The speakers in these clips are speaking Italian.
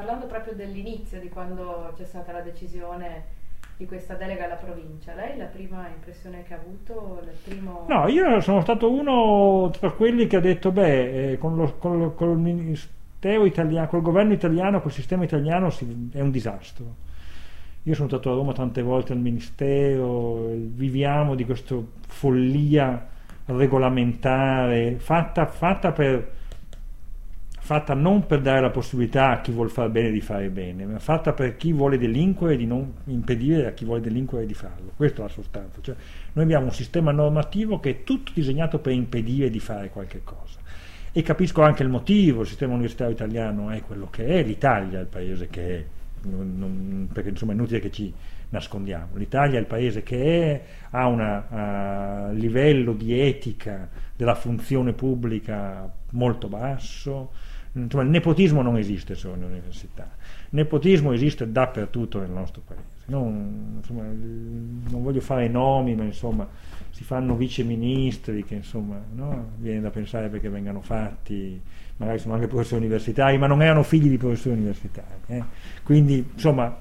parlando proprio dell'inizio, di quando c'è stata la decisione di questa delega alla provincia, lei la prima impressione che ha avuto? Primo... No, io sono stato uno tra quelli che ha detto, beh, eh, con, lo, con, lo, con il Ministero italiano, col governo italiano, col sistema italiano si, è un disastro. Io sono stato a Roma tante volte al Ministero, viviamo di questa follia regolamentare fatta, fatta per fatta non per dare la possibilità a chi vuole fare bene di fare bene, ma fatta per chi vuole delinquere di non impedire a chi vuole delinquere di farlo. Questa è la sostanza. Cioè, noi abbiamo un sistema normativo che è tutto disegnato per impedire di fare qualche cosa. E capisco anche il motivo, il sistema universitario italiano è quello che è, l'Italia è il paese che è, non, non, perché insomma è inutile che ci nascondiamo. L'Italia è il paese che è, ha un livello di etica della funzione pubblica molto basso, Insomma, il nepotismo non esiste solo in università, il nepotismo esiste dappertutto nel nostro paese. Non, insomma, non voglio fare nomi, ma insomma si fanno viceministri che insomma no? viene da pensare perché vengano fatti, magari sono anche professori universitari, ma non erano figli di professori universitari. Eh? Quindi insomma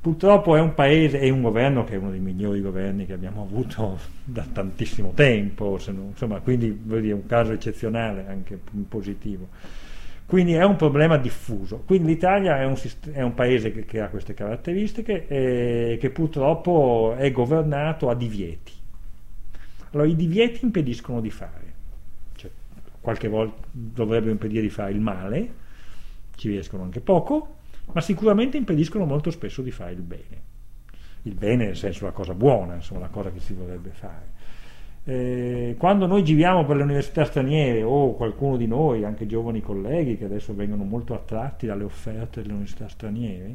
purtroppo è un paese e un governo che è uno dei migliori governi che abbiamo avuto da tantissimo tempo, non, insomma, quindi dire, è un caso eccezionale anche positivo. Quindi è un problema diffuso. Quindi l'Italia è un, è un paese che, che, ha queste caratteristiche e che purtroppo è governato a divieti. Allora i divieti impediscono di fare, cioè, qualche volta dovrebbero impedire di fare il male, ci riescono anche poco, ma sicuramente impediscono molto spesso di fare il bene. Il bene nel senso la cosa buona, insomma la cosa che si vorrebbe fare. Eh, quando noi giriamo per le università straniere o qualcuno di noi, anche giovani colleghi che adesso vengono molto attratti dalle offerte delle università straniere,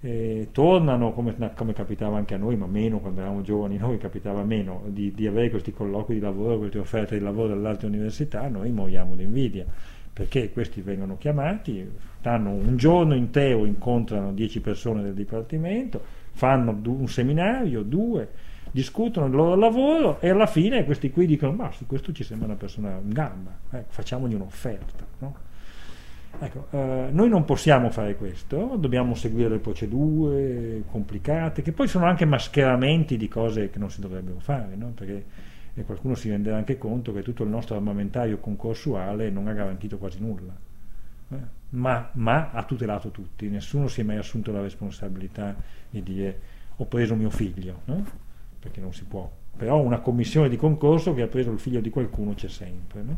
eh, tornano come, come, capitava anche a noi, ma meno quando eravamo giovani, noi capitava meno di, di avere questi colloqui di lavoro, queste offerte di lavoro dalle altre università, noi moriamo di invidia perché questi vengono chiamati, stanno un giorno intero, incontrano 10 persone del dipartimento, fanno un seminario, due, discutono il loro lavoro e alla fine questi qui dicono ma su questo ci sembra una persona in gamba, ecco, facciamogli un'offerta. No? Ecco, eh, noi non possiamo fare questo, dobbiamo seguire le procedure complicate, che poi sono anche mascheramenti di cose che non si dovrebbero fare, no? perché qualcuno si renderà anche conto che tutto il nostro armamentario concorsuale non ha garantito quasi nulla, eh? ma, ma ha tutelato tutti, nessuno si è mai assunto la responsabilità di dire ho preso mio figlio. No? Perché non si può, però una commissione di concorso che ha preso il figlio di qualcuno c'è sempre. No?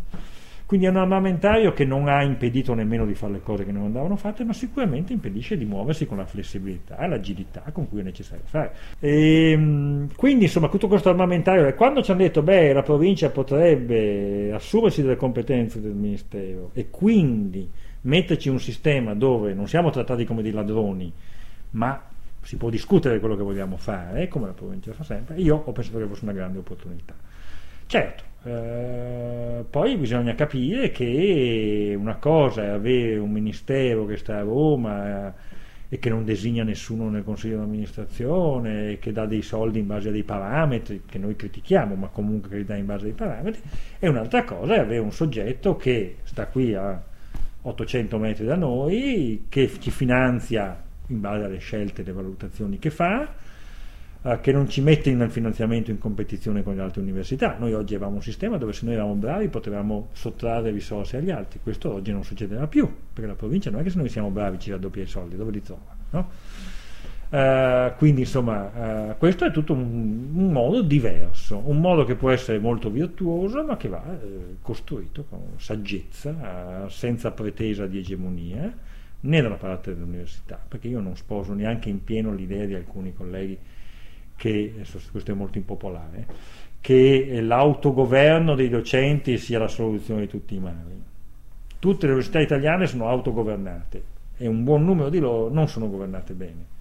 Quindi è un armamentario che non ha impedito nemmeno di fare le cose che non andavano fatte, ma sicuramente impedisce di muoversi con la flessibilità e l'agilità con cui è necessario fare. E, ehm, quindi insomma tutto questo armamentario, quando ci hanno detto beh la provincia potrebbe assumersi delle competenze del Ministero e quindi metterci un sistema dove non siamo trattati come dei ladroni, ma si può discutere quello che vogliamo fare, come la provincia fa sempre, io ho pensato che fosse una grande opportunità. Certo, eh, poi bisogna capire che una cosa è avere un ministero che sta a Roma eh, e che non designa nessuno nel consiglio di amministrazione che dà dei soldi in base a dei parametri che noi critichiamo, ma comunque che li dà in base a dei parametri, e un'altra cosa è avere un soggetto che sta qui a 800 metri da noi, che ci finanzia in base alle scelte e alle valutazioni che fa, eh, che non ci mette nel finanziamento in competizione con le altre università. Noi oggi avevamo un sistema dove se noi eravamo bravi potevamo sottrarre risorse agli altri, questo oggi non succederà più, perché la provincia non è che se noi siamo bravi ci raddoppia i soldi, dove li trova? No? Uh, quindi insomma uh, questo è tutto un, un, modo diverso, un modo che può essere molto virtuoso ma che va uh, costruito con saggezza, senza pretesa di egemonia né dalla parte dell'università, perché io non sposo neanche in pieno l'idea di alcuni colleghi che, questo è molto impopolare, che l'autogoverno dei docenti sia la soluzione di tutti i mali. Tutte le università italiane sono autogovernate e un buon numero di loro non sono governate bene.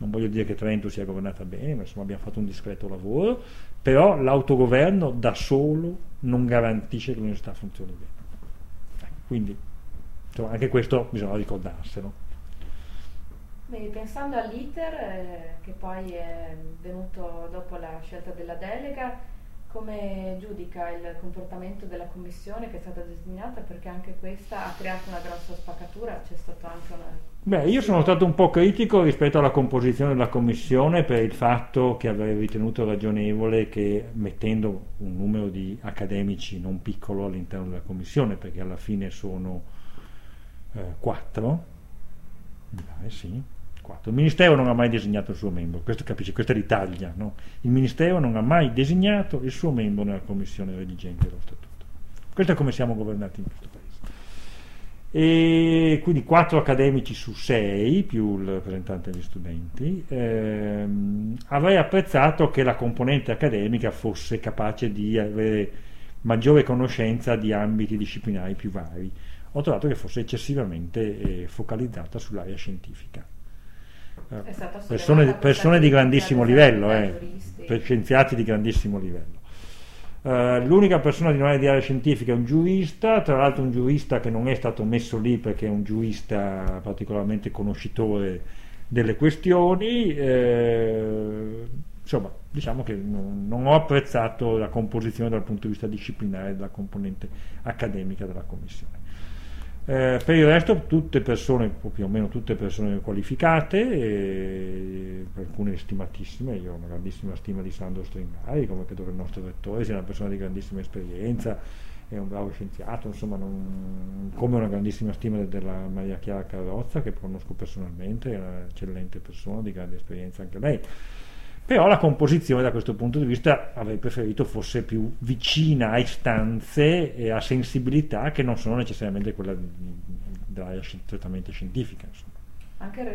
Non voglio dire che Trento sia governata bene, ma insomma abbiamo fatto un discreto lavoro, però l'autogoverno da solo non garantisce che l'università funzioni bene. Quindi Insomma, anche questo bisogna ricordarselo. Beh, pensando all'iter, eh, che poi è venuto dopo la scelta della delega, come giudica il comportamento della commissione che è stata designata? Perché anche questa ha creato una grossa spaccatura, c'è stato anche una... Beh, io sono stato un po' critico rispetto alla composizione della commissione per il fatto che avrei ritenuto ragionevole che mettendo un numero di accademici non piccolo all'interno della commissione, perché alla fine sono eh, quattro, eh, sì, 4. Il Ministero non ha mai designato il suo membro, questo capisci, questa è l'Italia, no? Il Ministero non ha mai designato il suo membro nella commissione redigente dello Statuto. Questo è come siamo governati in questo Paese. E quindi 4 accademici su 6 più il rappresentante degli studenti. Ehm, avrei apprezzato che la componente accademica fosse capace di avere maggiore conoscenza di ambiti disciplinari più vari. Ho trovato che fosse eccessivamente eh, focalizzata sull'area scientifica persone, persone di grandissimo livello, eh, per scienziati di grandissimo livello. Uh, l'unica persona di non di area scientifica è un giurista, tra l'altro un giurista che non è stato messo lì perché è un giurista particolarmente conoscitore delle questioni. Eh, insomma, diciamo che non, non, ho apprezzato la composizione dal punto di vista disciplinare della componente accademica della commissione. Eh, per il resto tutte persone, più o meno tutte persone qualificate, alcune stimatissime, io ho una grandissima stima di Sandro Stringari, come credo che il nostro rettore sia una persona di grandissima esperienza, è un bravo scienziato, insomma, non, come una grandissima stima della Maria Chiara Carrozza, che conosco personalmente, è un'eccellente persona, di grande esperienza anche lei però la composizione da questo punto di vista avrei preferito fosse più vicina a istanze e a sensibilità che non sono necessariamente quella dell'area strettamente scientifica. Insomma. Anche